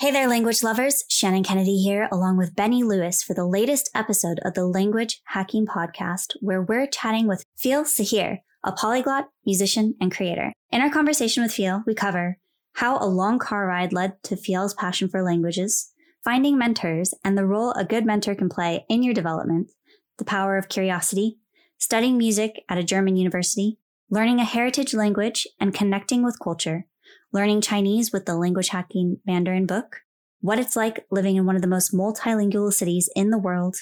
Hey there, language lovers. Shannon Kennedy here, along with Benny Lewis for the latest episode of the Language Hacking Podcast, where we're chatting with Phil Sahir, a polyglot, musician, and creator. In our conversation with Phil, we cover how a long car ride led to Phil's passion for languages, finding mentors and the role a good mentor can play in your development, the power of curiosity, studying music at a German university, learning a heritage language and connecting with culture, learning Chinese with the language hacking Mandarin book, what it's like living in one of the most multilingual cities in the world,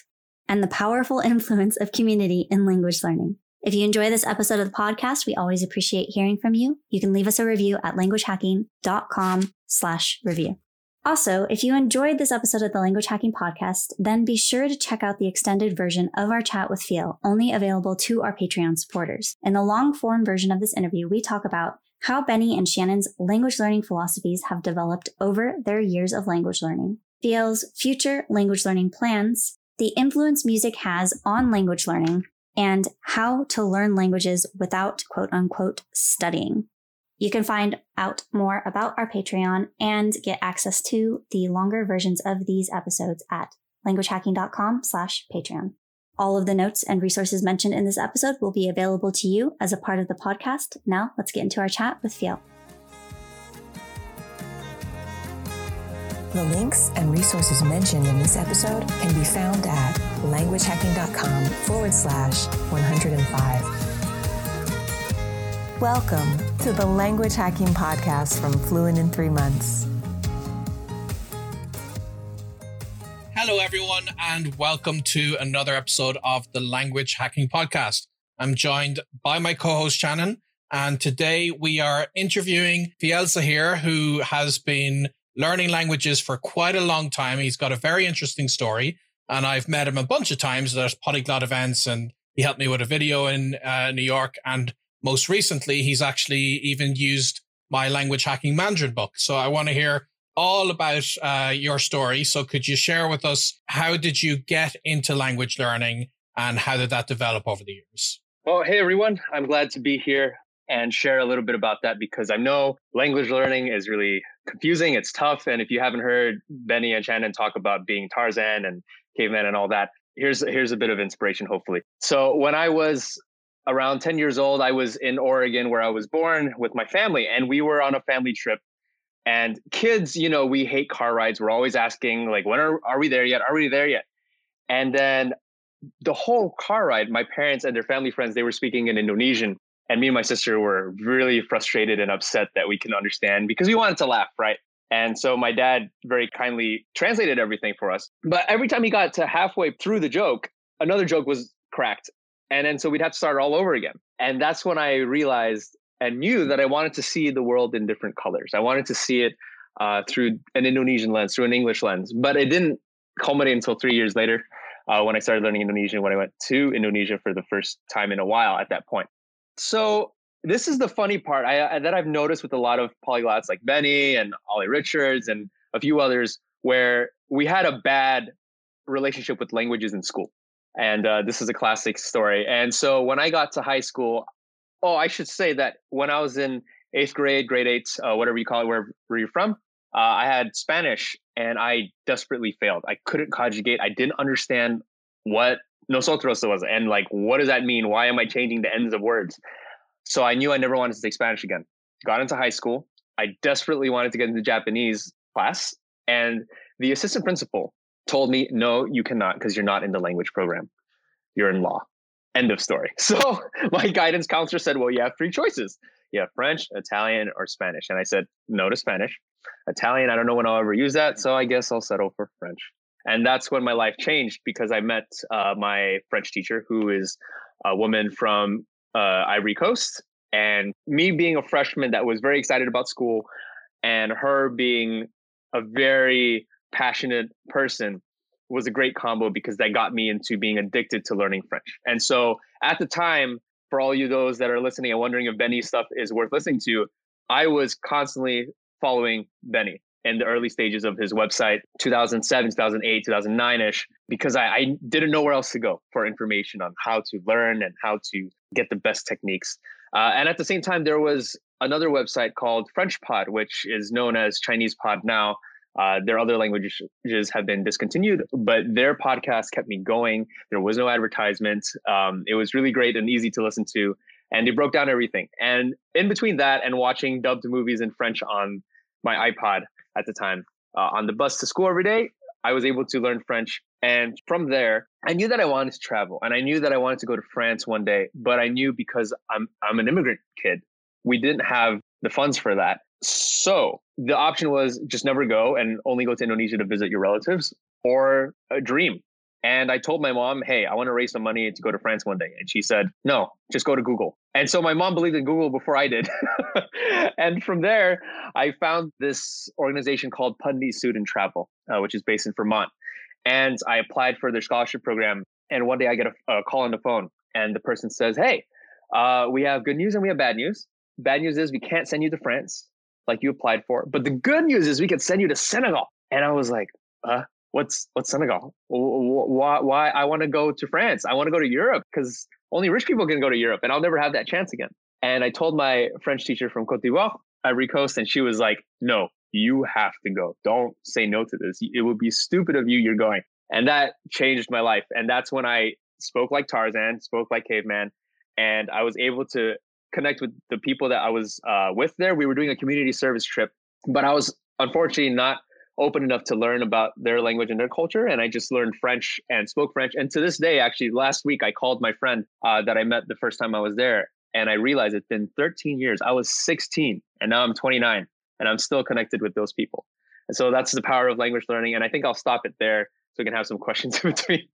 and the powerful influence of community in language learning. If you enjoy this episode of the podcast, we always appreciate hearing from you. You can leave us a review at languagehacking.com slash review. Also, if you enjoyed this episode of the Language Hacking Podcast, then be sure to check out the extended version of our chat with Phil, only available to our Patreon supporters. In the long form version of this interview, we talk about how Benny and Shannon's language learning philosophies have developed over their years of language learning, Phil's future language learning plans, the influence music has on language learning, and how to learn languages without quote unquote studying. You can find out more about our Patreon and get access to the longer versions of these episodes at languagehacking.com slash Patreon. All of the notes and resources mentioned in this episode will be available to you as a part of the podcast. Now let's get into our chat with Phil. The links and resources mentioned in this episode can be found at languagehacking.com forward slash 105. Welcome to the Language Hacking Podcast from Fluent in Three Months. Hello, everyone, and welcome to another episode of the Language Hacking Podcast. I'm joined by my co host, Shannon, and today we are interviewing Phil Sahir, who has been learning languages for quite a long time. He's got a very interesting story, and I've met him a bunch of times at polyglot events, and he helped me with a video in uh, New York. And most recently, he's actually even used my language hacking Mandarin book. So I want to hear all about uh, your story. So could you share with us how did you get into language learning and how did that develop over the years? Well, hey everyone, I'm glad to be here and share a little bit about that because I know language learning is really confusing. It's tough. And if you haven't heard Benny and Shannon talk about being Tarzan and caveman and all that, here's here's a bit of inspiration, hopefully. So when I was around 10 years old, I was in Oregon where I was born with my family, and we were on a family trip. And kids, you know, we hate car rides. We're always asking, like, when are, are we there yet? Are we there yet? And then the whole car ride, my parents and their family friends, they were speaking in Indonesian. And me and my sister were really frustrated and upset that we can understand because we wanted to laugh, right? And so my dad very kindly translated everything for us. But every time he got to halfway through the joke, another joke was cracked. And then so we'd have to start all over again. And that's when I realized and knew that I wanted to see the world in different colors. I wanted to see it uh, through an Indonesian lens, through an English lens. But it didn't culminate until three years later uh, when I started learning Indonesian, when I went to Indonesia for the first time in a while at that point. So this is the funny part I, that I've noticed with a lot of polyglots like Benny and Olly Richards and a few others, where we had a bad relationship with languages in school. And uh, this is a classic story. And so when I got to high school, oh, I should say that when I was in eighth grade, grade eight, uh, whatever you call it, where, where you're from, uh, I had Spanish and I desperately failed. I couldn't conjugate. I didn't understand what nosotros was and like what does that mean? Why am i changing the ends of words? So i knew i never wanted to take spanish again. Got into high school. I desperately wanted to get into japanese class and the assistant principal told me no you cannot because you're not in the language program. You're in law end of story. So my guidance counselor said well you have three choices. You have french italian or spanish. And i said no to spanish. Italian i don't know when i'll ever use that so i guess i'll settle for french. And that's when my life changed because I met uh, my French teacher, who is a woman from uh, Ivory Coast. And me being a freshman that was very excited about school, and her being a very passionate person was a great combo because that got me into being addicted to learning French. And so at the time, for all you those that are listening and wondering if Benny's stuff is worth listening to, I was constantly following Benny in the early stages of his website 2007 2008 2009ish because I, I, didn't know where else to go for information on how to learn and how to get the best techniques uh, and at the same time there was another website called french pod which is known as chinese pod now Uh, their other languages have been discontinued, but their podcast kept me going. There was no advertisement. Um, it was really great and easy to listen to, and they broke down everything. And in between that and watching dubbed movies in French on my iPod at the time, uh, on the bus to school every day, I was able to learn French. And from there, I knew that I wanted to travel, and I knew that I wanted to go to France one day. But I knew because I'm I'm an immigrant kid, we didn't have the funds for that. So the option was just never go and only go to Indonesia to visit your relatives or a dream. And I told my mom, hey, I want to raise some money to go to France one day. And she said, no, just go to Google. And so my mom believed in Google before I did. and from there, I found this organization called Putney Student Travel, uh, which is based in Vermont. And I applied for their scholarship program. And one day I get a, a call on the phone, and the person says, hey, uh, we have good news and we have bad news. Bad news is we can't send you to France like you applied for. But the good news is we could send you to Senegal. And I was like, uh, what's what's Senegal? Why why I want to go to France? I want to go to Europe because only rich people can go to Europe, and I'll never have that chance again. And I told my French teacher from Cote d'Ivoire, Ivory Coast, and she was like, no, you have to go. Don't say no to this. It would be stupid of you. You're going. And that changed my life. And that's when I spoke like Tarzan, spoke like caveman, and I was able to connect with the people that I was uh, with there. We were doing a community service trip, but I was unfortunately not open enough to learn about their language and their culture. And I just learned French and spoke French. And to this day, actually, last week I called my friend uh, that I met the first time I was there, and I realized it's been 13 years. I was 16, and now I'm 29, and I'm still connected with those people. And so that's the power of language learning. And I think I'll stop it there so we can have some questions in between.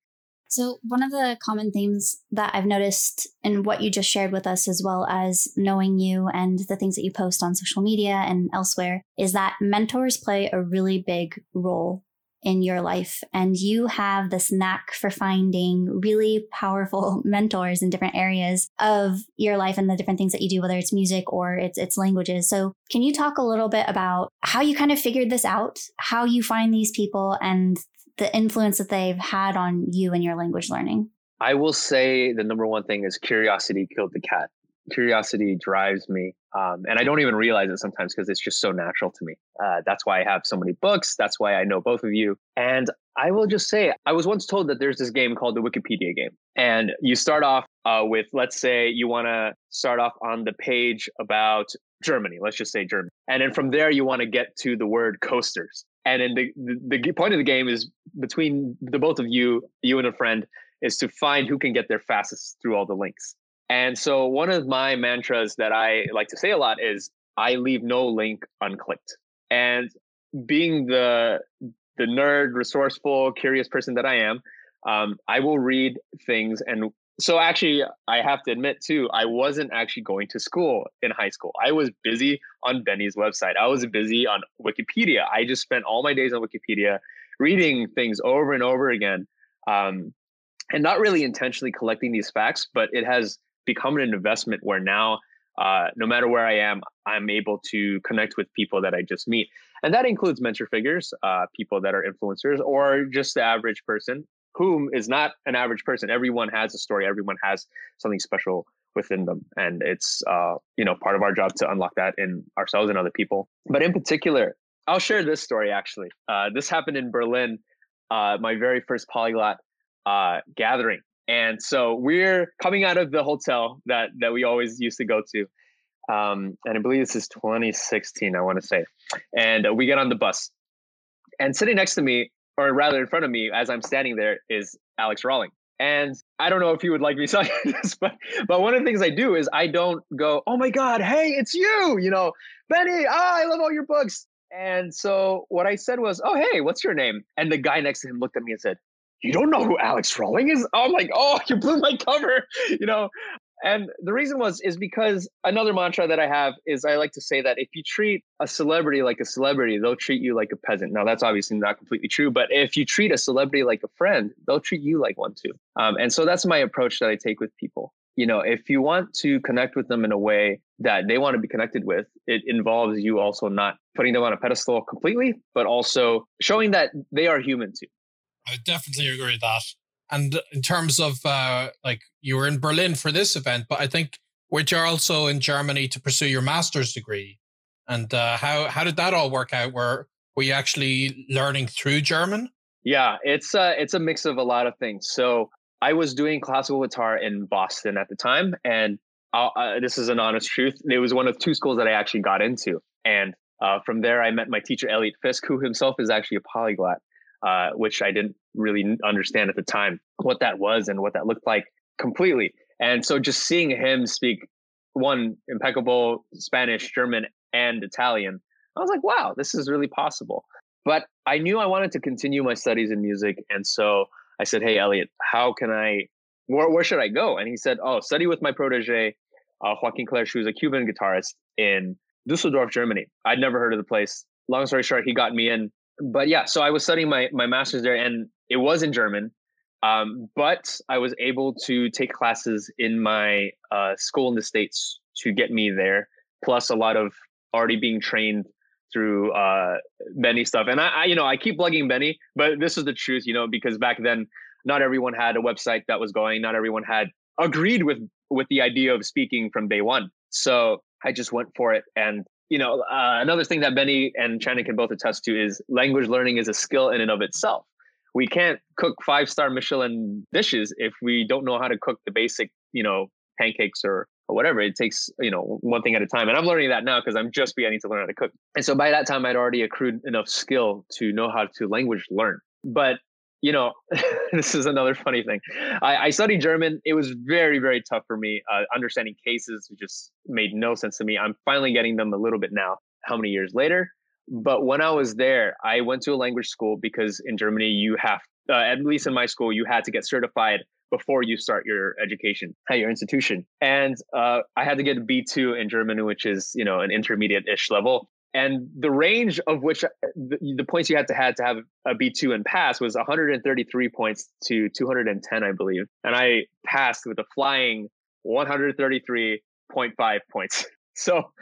So, one of the common themes that I've noticed in what you just shared with us, as well as knowing you and the things that you post on social media and elsewhere, is that mentors play a really big role in your life. And you have this knack for finding really powerful mentors in different areas of your life and the different things that you do, whether it's music or it's, it's languages. So can you talk a little bit about how you kind of figured this out, how you find these people and the influence that they've had on you and your language learning? I will say the number one thing is curiosity killed the cat. Curiosity drives me. Um, and I don't even realize it sometimes because it's just so natural to me. Uh, that's why I have so many books. That's why I know both of you. And I will just say, I was once told that there's this game called the Wikipedia game. And you start off uh, with, let's say, you want to start off on the page about Germany. Let's just say Germany. And then from there, you want to get to the word coasters. And then the, the, the point of the game is between the both of you, you and a friend, is to find who can get there fastest through all the links. And so one of my mantras that I like to say a lot is I leave no link unclicked. And being the the nerd, resourceful, curious person that I am, um, I will read things and so actually i have to admit too i wasn't actually going to school in high school. I was busy on benny's website. I was busy on wikipedia. I just spent all my days on wikipedia reading things over and over again um, and not really intentionally collecting these facts but it has become an investment where now uh, no matter where i am i'm able to connect with people that i just meet. And that includes mentor figures uh, people that are influencers or just the average person whom is not an average person. Everyone has a story. Everyone has something special within them, and it's uh, you know part of our job to unlock that in ourselves and other people. But in particular, I'll share this story. Actually, uh, this happened in Berlin, uh, my very first polyglot uh, gathering, and so we're coming out of the hotel that that we always used to go to. Um, and I believe this is 2016, I want to say. And we get on the bus, and sitting next to me or rather in front of me as I'm standing there is Alex Rawling. And I don't know if you would like me saying this, but but one of the things I do is I don't go, oh my God, hey, it's you, you know, Benny, ah, I love all your books. And so what I said was, oh hey, what's your name? And the guy next to him looked at me and said, you don't know who Alex Rawling is? I'm like, oh, you blew my cover, you know. And the reason was is because another mantra that I have is I like to say that if you treat a celebrity like a celebrity, they'll treat you like a peasant. Now that's obviously not completely true, but if you treat a celebrity like a friend, they'll treat you like one too. Um, and so that's my approach that I take with people. You know, if you want to connect with them in a way that they want to be connected with, it involves you also not putting them on a pedestal completely, but also showing that they are human too. I definitely agree with that. And in terms of uh, like you were in Berlin for this event, but I think which you're also in Germany to pursue your master's degree. And uh, how how did that all work out? Where were you actually learning through German? Yeah, it's uh, it's a mix of a lot of things. So I was doing classical guitar in Boston at the time, and uh, uh, this is an honest truth. It was one of two schools that I actually got into, and uh, from there I met my teacher Eliot Fisk, who himself is actually a polyglot, uh, which I didn't really understand at the time what that was and what that looked like completely. And so just seeing him speak one impeccable Spanish, German, and Italian, I was like, wow, this is really possible. But I knew I wanted to continue my studies in music, and so I said, "Hey, Eliot, how can I? Where where should I go?" And he said, "Oh, study with my protege, uh, Joaquin Clerch, who's a Cuban guitarist in Dusseldorf, Germany. I'd never heard of the place. Long story short, he got me in. But yeah, so I was studying my my master's there, and it was in German. Um, but I was able to take classes in my uh, school in the states to get me there. Plus, a lot of already being trained through uh, Benny stuff. And I, I, you know, I keep plugging Benny, but this is the truth, you know, because back then, not everyone had a website that was going. Not everyone had agreed with with the idea of speaking from day one. So I just went for it. And you know, uh, another thing that Benny and Shannon can both attest to is language learning is a skill in and of itself. We can't cook five star Michelin dishes if we don't know how to cook the basic, you know, pancakes or or whatever. It takes, you know, one thing at a time. And I'm learning that now because I'm just beginning to learn how to cook. And so by that time, I'd already accrued enough skill to know how to language learn. But, you know, this is another funny thing. I, I, studied German. It was very, very tough for me. Uh, understanding cases just made no sense to me. I'm finally getting them a little bit now, how many years later. But when I was there, I went to a language school because in Germany, you have, uh, at least in my school, you had to get certified before you start your education at your institution. And uh, I had to get a B2 in German, which is, you know, an intermediate-ish level. And the range of which uh, the, the points you had to have to have a B2 and pass was 133 points to 210, I believe. And I passed with a flying 133.5 points. So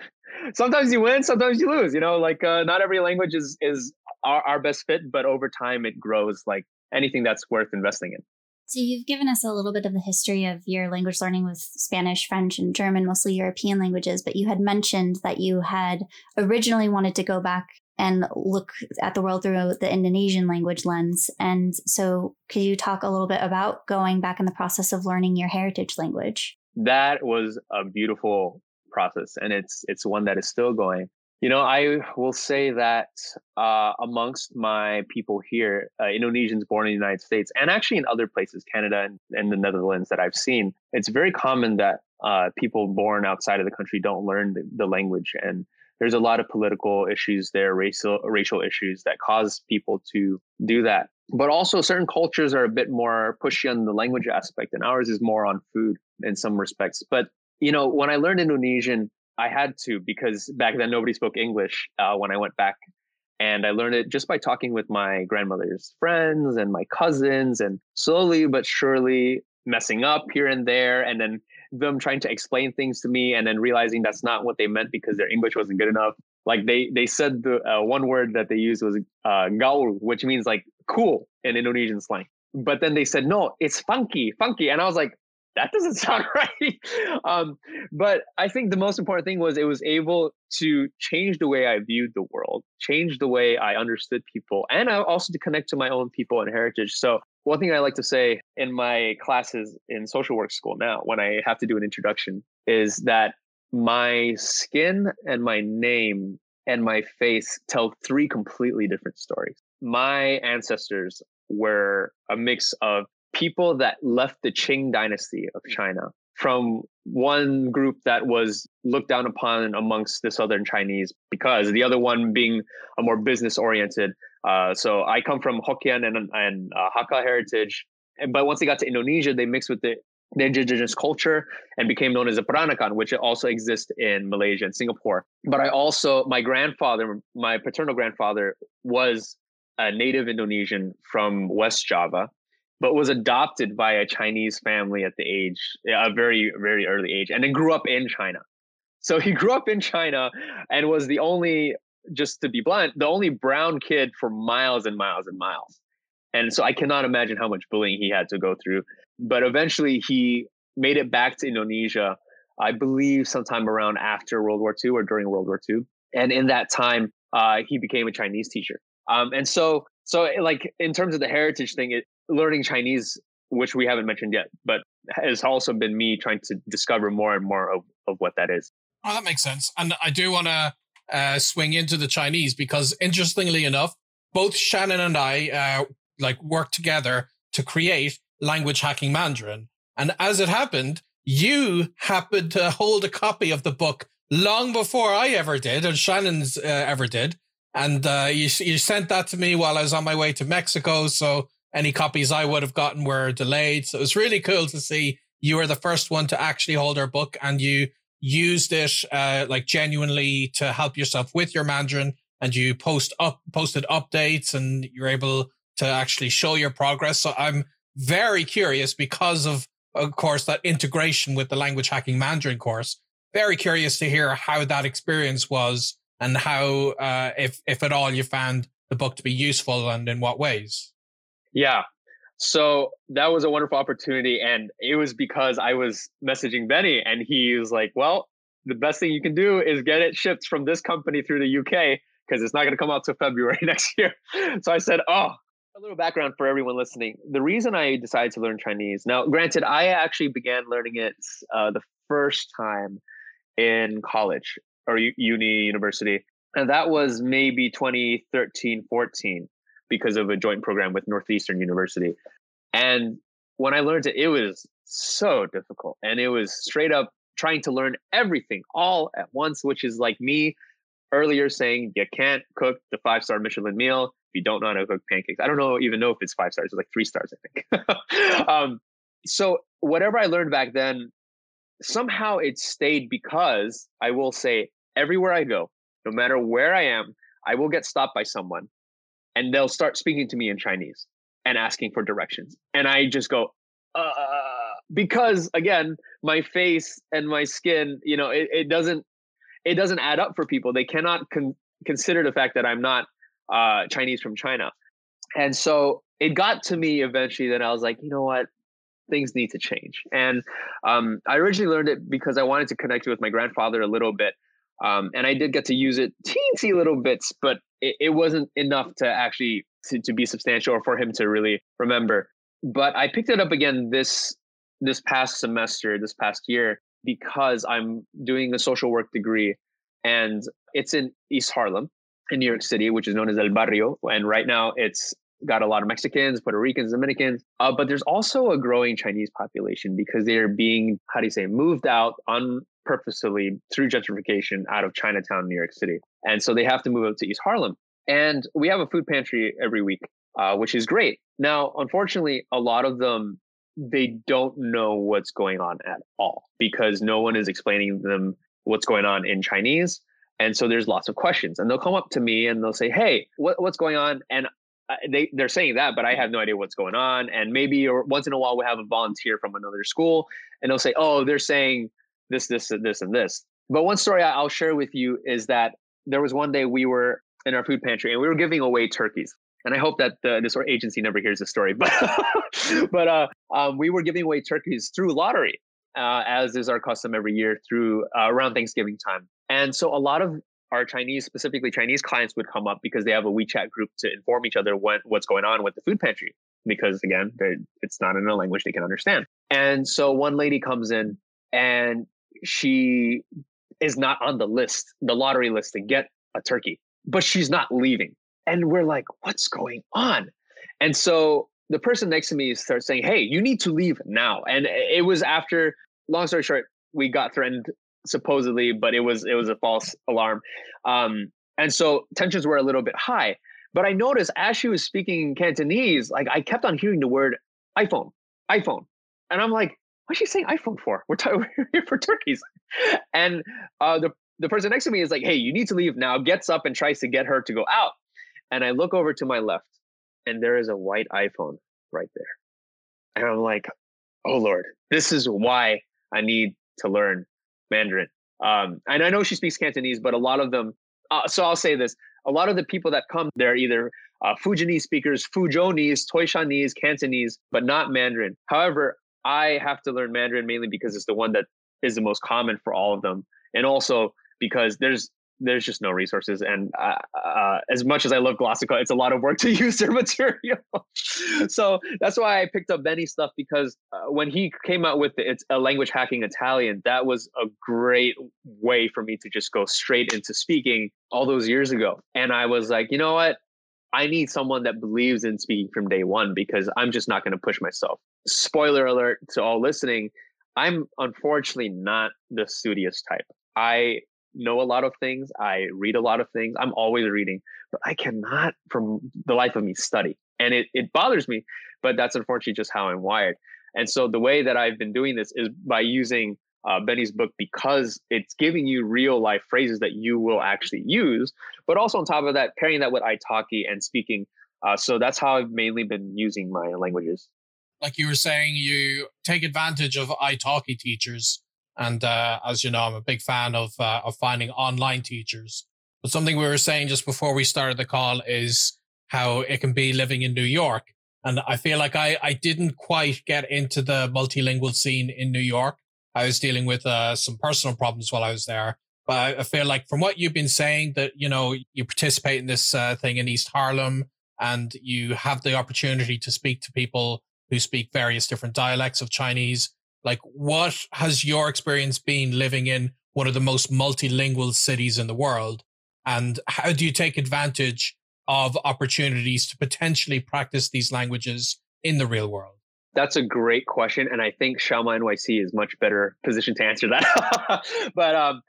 sometimes you win, sometimes you lose. You know, like uh, not every language is is our, our best fit, but over time it grows like anything that's worth investing in. So you've given us a little bit of the history of your language learning with Spanish, French, and German, mostly European languages, but you had mentioned that you had originally wanted to go back and look at the world through the Indonesian language lens. And so could you talk a little bit about going back in the process of learning your heritage language? That was a beautiful process and it's it's one that is still going you know, I will say that uh, amongst my people here, uh, Indonesians born in the United States and actually in other places, Canada and, and the Netherlands that I've seen, it's very common that uh, people born outside of the country don't learn the, the, language. And there's a lot of political issues there, racial racial issues that cause people to do that. But also, certain cultures are a bit more pushy on the language aspect, and ours is more on food in some respects. But you know, when I learned Indonesian, I had to because back then nobody spoke English uh, when I went back. And I learned it just by talking with my grandmother's friends and my cousins, and slowly but surely messing up here and there. And then them trying to explain things to me and then realizing that's not what they meant because their English wasn't good enough. Like they they said the uh, one word that they used was uh, gaul, which means like cool in Indonesian slang. But then they said no, it's funky, funky, and I was like, that doesn't sound right. Um, but I think the most important thing was it was able to change the way I viewed the world, change the way I understood people, and also to connect to my own people and heritage. So one thing I like to say in my classes in social work school now, when I have to do an introduction, is that my skin and my name and my face tell three completely different stories. My ancestors were a mix of people that left the Qing dynasty of China from one group that was looked down upon amongst the southern Chinese because the other one being a more business oriented. Uh, so I come from Hokkien and, and uh, Hakka heritage. But once they got to Indonesia, they mixed with the, the indigenous culture and became known as a Peranakan, which also exists in Malaysia and Singapore. But I also, my grandfather, my paternal grandfather was a native Indonesian from West Java but was adopted by a Chinese family at the age, a very, very early age, and then grew up in China. So he grew up in China and was the only, just to be blunt, the only brown kid for miles and miles and miles. And so I cannot imagine how much bullying he had to go through. But eventually he made it back to Indonesia, I believe sometime around after World War II or during World War II. And in that time, uh, he became a Chinese teacher. Um, and so, so like in terms of the heritage thing, it, learning Chinese, which we haven't mentioned yet, but has also been me trying to discover more and more of, of what that is. Oh, that makes sense. And I do want to uh, swing into the Chinese because interestingly enough, both Shannon and I uh, like work together to create language hacking Mandarin. And as it happened, you happened to hold a copy of the book long before I ever did, and Shannon's uh, ever did. And uh, you you sent that to me while I was on my way to Mexico. So any copies I would have gotten were delayed. So it was really cool to see you were the first one to actually hold our book, and you used it uh, like genuinely to help yourself with your Mandarin, and you post up posted updates, and you're able to actually show your progress. So I'm very curious because of of course that integration with the language hacking Mandarin course very curious to hear how that experience was and how, uh, if if at all, you found the book to be useful and in what ways. Yeah. So that was a wonderful opportunity. And it was because I was messaging Benny and he was like, well, the best thing you can do is get it shipped from this company through the UK because it's not going to come out till February next year. So I said, oh, a little background for everyone listening. The reason I decided to learn Chinese, now, granted, I actually began learning it uh, the first time in college or uni university. And that was maybe 2013, 14 because of a joint program with Northeastern University. And when I learned it, it was so difficult. And it was straight up trying to learn everything all at once, which is like me earlier saying you can't cook the five star Michelin meal if you don't know how to cook pancakes. I don't know even know if it's five stars, it's like three stars, I think. um, so whatever I learned back then somehow it stayed because I will say everywhere I go, no matter where I am, I will get stopped by someone and they'll start speaking to me in Chinese and asking for directions. And I just go, uh, because again, my face and my skin, you know, it, it doesn't, it doesn't add up for people. They cannot con- consider the fact that I'm not uh, Chinese from China. And so it got to me eventually that I was like, you know what? Things need to change. And um, I originally learned it because I wanted to connect with my grandfather a little bit. Um, and I did get to use it teensy little bits, but it, it wasn't enough to actually to, to be substantial or for him to really remember. But I picked it up again this this past semester, this past year, because I'm doing a social work degree, and it's in East Harlem in New York City, which is known as El Barrio. And right now, it's got a lot of Mexicans, Puerto Ricans, Dominicans, uh, but there's also a growing Chinese population because they're being, how do you say, moved out unpurposefully through gentrification out of Chinatown, New York City. And so they have to move out to East Harlem. And we have a food pantry every week, uh, which is great. Now, unfortunately, a lot of them, they don't know what's going on at all because no one is explaining them what's going on in Chinese. And so there's lots of questions. And they'll come up to me and they'll say, Hey, what, what's going on? And they they're saying that, but I have no idea what's going on. And maybe or once in a while we have a volunteer from another school, and they'll say, "Oh, they're saying this, this, this, and this." But one story I'll share with you is that there was one day we were in our food pantry and we were giving away turkeys. And I hope that the, this agency never hears this story, but but uh, um, we were giving away turkeys through lottery, uh, as is our custom every year through uh, around Thanksgiving time. And so a lot of our Chinese, specifically Chinese clients would come up because they have a WeChat group to inform each other what, what's going on with the food pantry. Because again, it's not in a language they can understand. And so one lady comes in and she is not on the list, the lottery list to get a turkey, but she's not leaving. And we're like, what's going on? And so the person next to me starts saying, Hey, you need to leave now. And it was after, long story short, we got threatened supposedly, but it was it was a false alarm. Um, and so tensions were a little bit high. But I noticed as she was speaking in Cantonese, like I kept on hearing the word iPhone, iPhone, and I'm like, what's she saying iPhone for? We're, t- we're here for turkeys. And uh, the the person next to me is like, hey, you need to leave now. Gets up and tries to get her to go out. And I look over to my left, and there is a white iPhone right there. And I'm like, oh Lord, this is why I need to learn Mandarin. Um, and I know she speaks Cantonese, but a lot of them. Uh, so I'll say this: a lot of the people that come, they're either uh, Fujianese speakers, Fuzhounese, Toishanese, Cantonese, but not Mandarin. However, I have to learn Mandarin mainly because it's the one that is the most common for all of them, and also because there's there's just no resources. And uh, uh, as much as I love Glossika, it's a lot of work to use their material. so that's why I picked up Benny's stuff because uh, when he came out with the, it's a language hacking Italian, that was a great way for me to just go straight into speaking all those years ago. And I was like, you know what? I need someone that believes in speaking from day one because I'm just not going to push myself. Spoiler alert to all listening. I'm unfortunately not the studious type. I know a lot of things. I read a lot of things. I'm always reading, but I cannot, from the life of me, study. And it, it bothers me, but that's unfortunately just how I'm wired. And so the way that I've been doing this is by using uh, Benny's book because it's giving you real life phrases that you will actually use, but also on top of that, pairing that with italki and speaking. Uh, so that's how I've mainly been using my languages. Like you were saying, you take advantage of italki teachers and uh, as you know, I'm a big fan of uh, of finding online teachers. But something we were saying just before we started the call is how it can be living in New York. And I feel like I, I didn't quite get into the multilingual scene in New York. I was dealing with uh, some personal problems while I was there. But I feel like from what you've been saying that, you know, you participate in this uh, thing in East Harlem and you have the opportunity to speak to people who speak various different dialects of Chinese like, what has your experience been living in one of the most multilingual cities in the world? And how do you take advantage of opportunities to potentially practice these languages in the real world? That's a great question, and I think Xiaoma NYC is much better positioned to answer that. but um,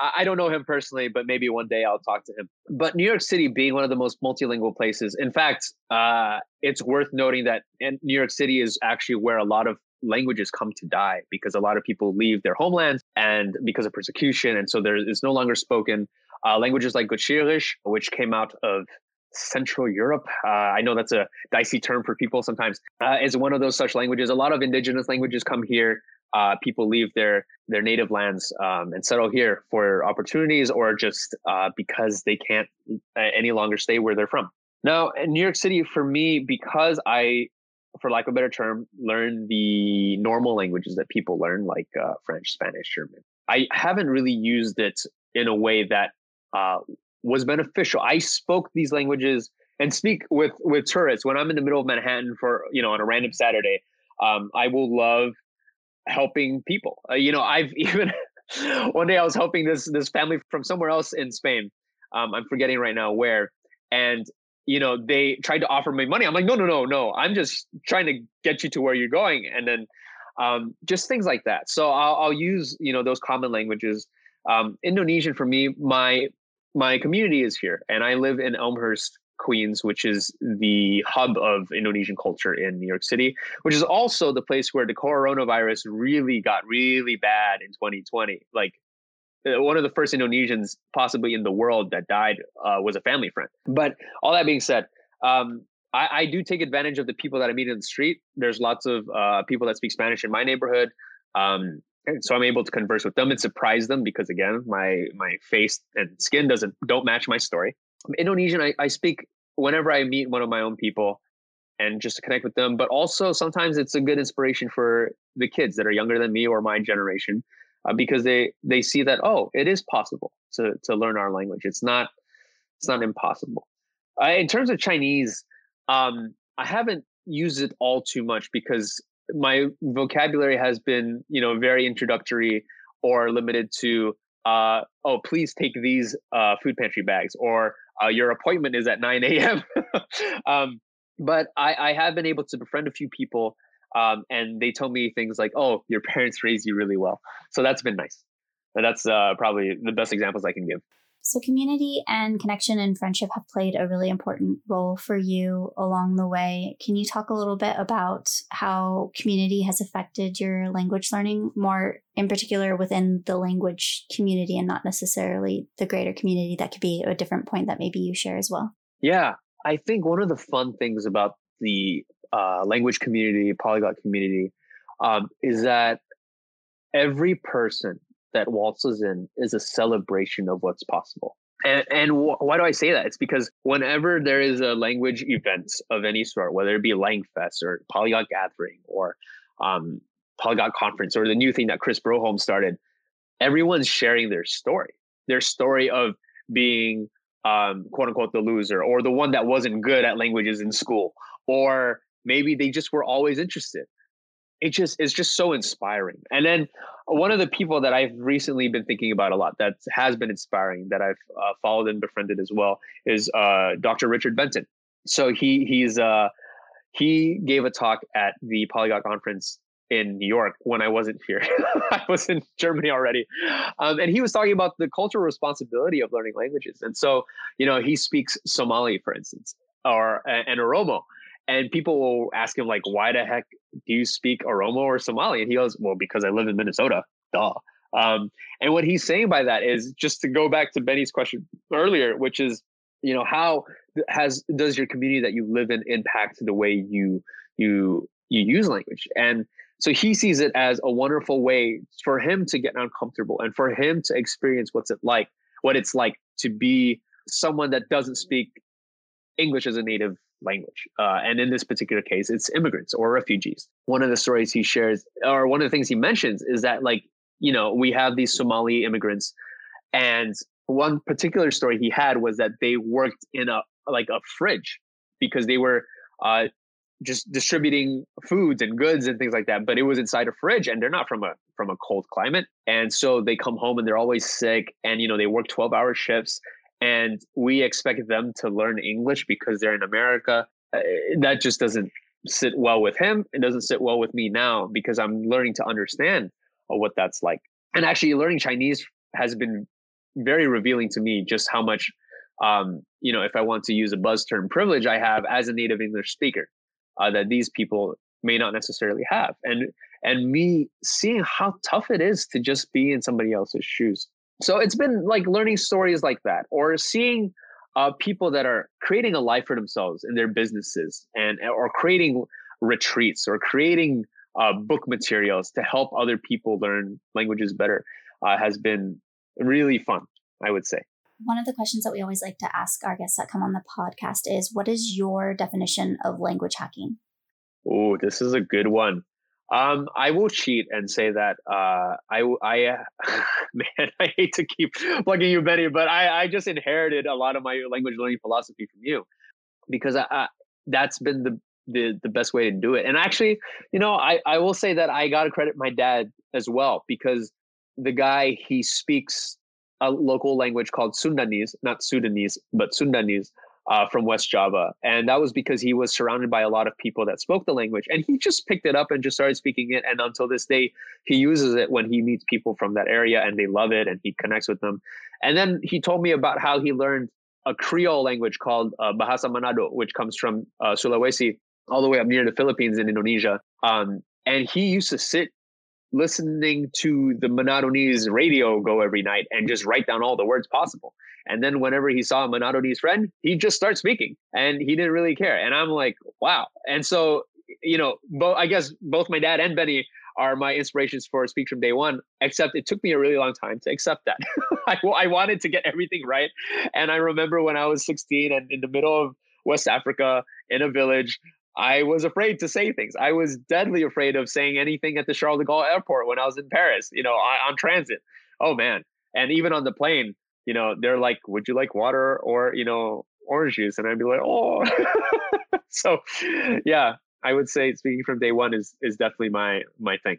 I don't know him personally, but maybe one day I'll talk to him. But New York City being one of the most multilingual places, in fact, uh, it's worth noting that New York City is actually where a lot of languages come to die because a lot of people leave their homelands and because of persecution. And so there is no longer spoken. Uh, languages like Gottscheerish, which came out of Central Europe. Uh, I know that's a dicey term for people sometimes. Uh, is one of those such languages. A lot of indigenous languages come here. Uh, people leave their their native lands um, and settle here for opportunities, or just uh, because they can't uh, any longer stay where they're from. Now, in New York City, for me, because I for lack of a better term, learn the normal languages that people learn, like uh, French, Spanish, German. I haven't really used it in a way that uh, was beneficial. I spoke these languages and speak with with tourists when I'm in the middle of Manhattan for you know on a random Saturday. Um, I will love helping people. Uh, you know, I've even one day I was helping this this family from somewhere else in Spain. Um, I'm forgetting right now where, and you know, they tried to offer me money. I'm like, no, no, no, no. I'm just trying to get you to where you're going. And then um, just things like that. So I'll, I'll, use, you know, those common languages. Um, Indonesian for me, my my community is here, and I live in Elmhurst, Queens, which is the hub of Indonesian culture in New York City, which is also the place where the coronavirus really got really bad in 2020. Like one of the first Indonesians possibly in the world that died uh, was a family friend. But all that being said, um, I, I, do take advantage of the people that I meet in the street. There's lots of uh, people that speak Spanish in my neighborhood. Um, and so I'm able to converse with them and surprise them because again, my my face and skin doesn't don't match my story. I'm Indonesian, I, I speak whenever I meet one of my own people and just to connect with them. But also sometimes it's a good inspiration for the kids that are younger than me or my generation uh, because they they see that oh it is possible to to learn our language. It's not it's not impossible. Uh, in terms of chinese um, i haven't used it all too much because my vocabulary has been you know very introductory or limited to uh, oh please take these uh, food pantry bags or uh, your appointment is at 9 a.m um, but I, I have been able to befriend a few people um, and they told me things like, "Oh, your parents raised you really well," so that's been nice. And that's uh, probably the best examples I can give. So, community and connection and friendship have played a really important role for you along the way. Can you talk a little bit about how community has affected your language learning, more in particular within the language community and not necessarily the greater community? That could be a different point that maybe you share as well. Yeah, I think one of the fun things about the uh, language community, polyglot community, um, is that every person that waltzes in is a celebration of what's possible. And, and wh- why do I say that? It's because whenever there is a language event of any sort, whether it be Langfest or Polyglot Gathering or um, Polyglot Conference or the new thing that Chris Broholm started, everyone's sharing their story, their story of being um, quote unquote the loser or the one that wasn't good at languages in school or maybe they just were always interested it just it's just so inspiring and then one of the people that i've recently been thinking about a lot that has been inspiring that i've uh, followed and befriended as well is uh, dr richard benton so he he's uh he gave a talk at the polyglot conference in New York when I wasn't here. I was in Germany already. Um, and he was talking about the cultural responsibility of learning languages. And so, you know, he speaks Somali, for instance, or and Oromo. And people will ask him, like, why the heck do you speak Oromo or Somali? And he goes, well, because I live in Minnesota. Duh. Um, and what he's saying by that is just to go back to Benny's question earlier, which is, you know, how has does your community that you live in impact the way you you you use language? And so he sees it as a wonderful way for him to get uncomfortable and for him to experience what's it like, what it's like to be someone that doesn't speak English as a native language. Uh, and in this particular case, it's immigrants or refugees. One of the stories he shares, or one of the things he mentions, is that like you know we have these Somali immigrants, and one particular story he had was that they worked in a like a fridge because they were uh, just distributing foods and goods and things like that but it was inside a fridge and they're not from a from a cold climate and so they come home and they're always sick and you know they work 12 hour shifts and we expect them to learn english because they're in america uh, that just doesn't sit well with him. It doesn't sit well with me now because i'm learning to understand what that's like. And actually learning chinese has been very revealing to me just how much um, you know if i want to use a buzz term privilege i have as a native english speaker uh, that these people may not necessarily have. And and me seeing how tough it is to just be in somebody else's shoes so it's been like learning stories like that or seeing uh, people that are creating a life for themselves in their businesses and or creating retreats or creating uh, book materials to help other people learn languages better uh, has been really fun i would say one of the questions that we always like to ask our guests that come on the podcast is what is your definition of language hacking? Oh, this is a good one. Um, I will cheat and say that uh, I, I, uh, man, I hate to keep plugging you, Benny, but I, I just inherited a lot of my language learning philosophy from you because I, I, that's been the, the the best way to do it. And actually, you know, I, I will say that I got to credit my dad as well because the guy he speaks a local language called Sundanese, not Sudanese, but Sundanese uh, from West Java. And that was because he was surrounded by a lot of people that spoke the language. And he just picked it up and just started speaking it. And until this day, he uses it when he meets people from that area and they love it and he connects with them. And then he told me about how he learned a Creole language called uh, Bahasa Manado, which comes from uh, Sulawesi all the way up near the Philippines in Indonesia. Um, and he used to sit listening to the Manadonese radio go every night and just write down all the words possible. And then whenever he saw a Manadonese friend, he just starts speaking and he didn't really care. And I'm like, wow. And so, you know, I guess both my dad and Benny are my inspirations for Speak from Day One, except it took me a really long time to accept that. I, I wanted to get everything right. And I remember when I was 16 and in the middle of West Africa in a village, I was afraid to say things. I was deadly afraid of saying anything at the Charles de Gaulle airport when I was in Paris, you know, on, transit. Oh man. And even on the plane, you know, they're like, would you like water or, you know, orange juice? And I'd be like, oh. so yeah, I would say speaking from day one is is definitely my my thing.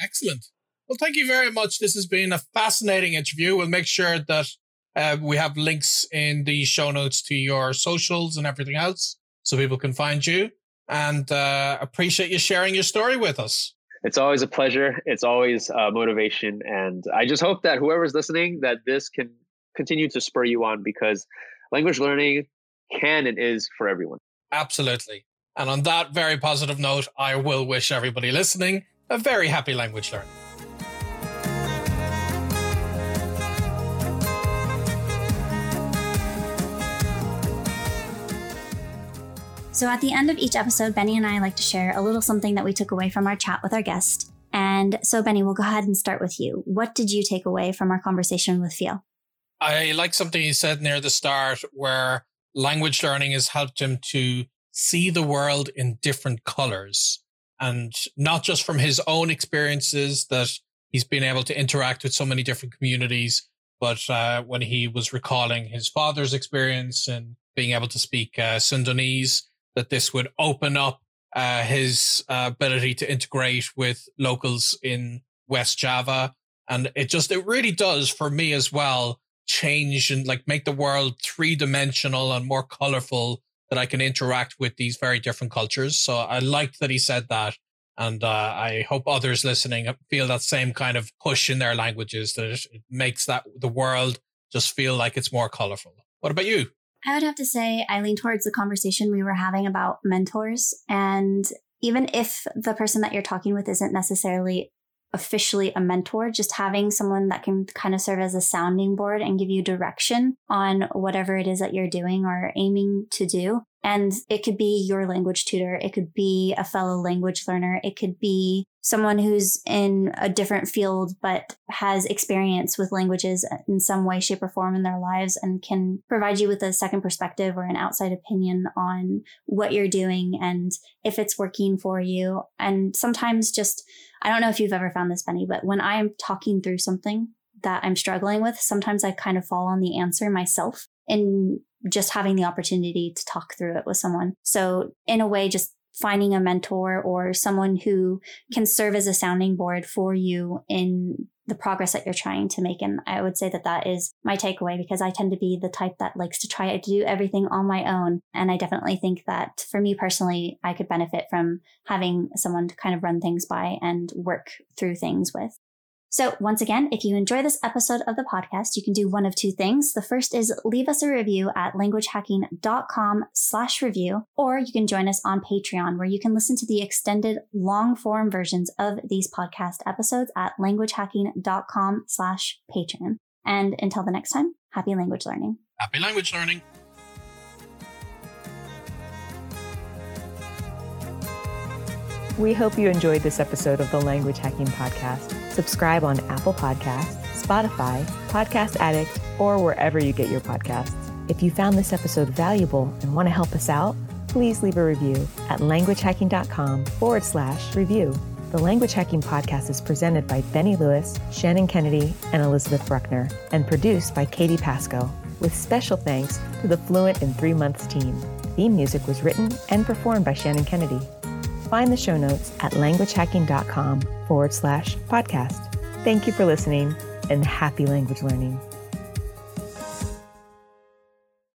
Excellent. Well, thank you very much. This has been a fascinating interview. We'll make sure that uh, we have links in the show notes to your socials and everything else so people can find you. And uh, appreciate you sharing your story with us. It's always a pleasure. It's always uh, motivation, and I just hope that whoever's listening, that this can continue to spur you on because language learning can and is for everyone. Absolutely. And on that very positive note, I will wish everybody listening a very happy language learning. So, at the end of each episode, Benny and I like to share a little something that we took away from our chat with our guest. And so, Benny, we'll go ahead and start with you. What did you take away from our conversation with Phil? I like something he said near the start where language learning has helped him to see the world in different colors and not just from his own experiences that he's been able to interact with so many different communities, but uh, when he was recalling his father's experience and being able to speak uh, Sundanese, that this would open up uh, his uh, ability to integrate with locals in West Java. And it just, it really does for me as well change and like make the world three dimensional and more colorful that I can interact with these very different cultures. So I liked that he said that. And uh, I hope others listening feel that same kind of push in their languages that it makes that the world just feel like it's more colorful. What about you? I would have to say I lean towards the conversation we were having about mentors. And even if the person that you're talking with isn't necessarily officially a mentor, just having someone that can kind of serve as a sounding board and give you direction on whatever it is that you're doing or aiming to do. And it could be your language tutor. It could be a fellow language learner. It could be someone who's in a different field but has experience with languages in some way, shape, or form in their lives and can provide you with a second perspective or an outside opinion on what you're doing and if it's working for you. And sometimes just, I don't know if you've ever found this, Benny, but when I'm talking through something that I'm struggling with, sometimes I kind of fall on the answer myself in just having the opportunity to talk through it with someone. So in a way, just finding a mentor or someone who can serve as a sounding board for you in the progress that you're trying to make. And I would say that that is my takeaway because I tend to be the type that likes to try to do everything on my own. And I definitely think that for me personally, I could benefit from having someone to kind of run things by and work through things with. So once again, if you enjoy this episode of the podcast, you can do one of two things. The first is leave us a review at languagehacking.com slash review, or you can join us on Patreon where you can listen to the extended long form versions of these podcast episodes at languagehacking.com slash patreon. And until the next time, happy language learning. Happy language learning. We hope you enjoyed this episode of the Language Hacking Podcast. Subscribe on Apple Podcasts, Spotify, Podcast Addict, or wherever you get your podcasts. If you found this episode valuable and want to help us out, please leave a review at languagehacking.com forward slash review. The Language Hacking Podcast is presented by Benny Lewis, Shannon Kennedy, and Elizabeth Bruckner, and produced by Katie Pasco, with special thanks to the Fluent in Three Months team. Theme music was written and performed by Shannon Kennedy. Find the show notes at languagehacking.com forward slash podcast. Thank you for listening and happy language learning.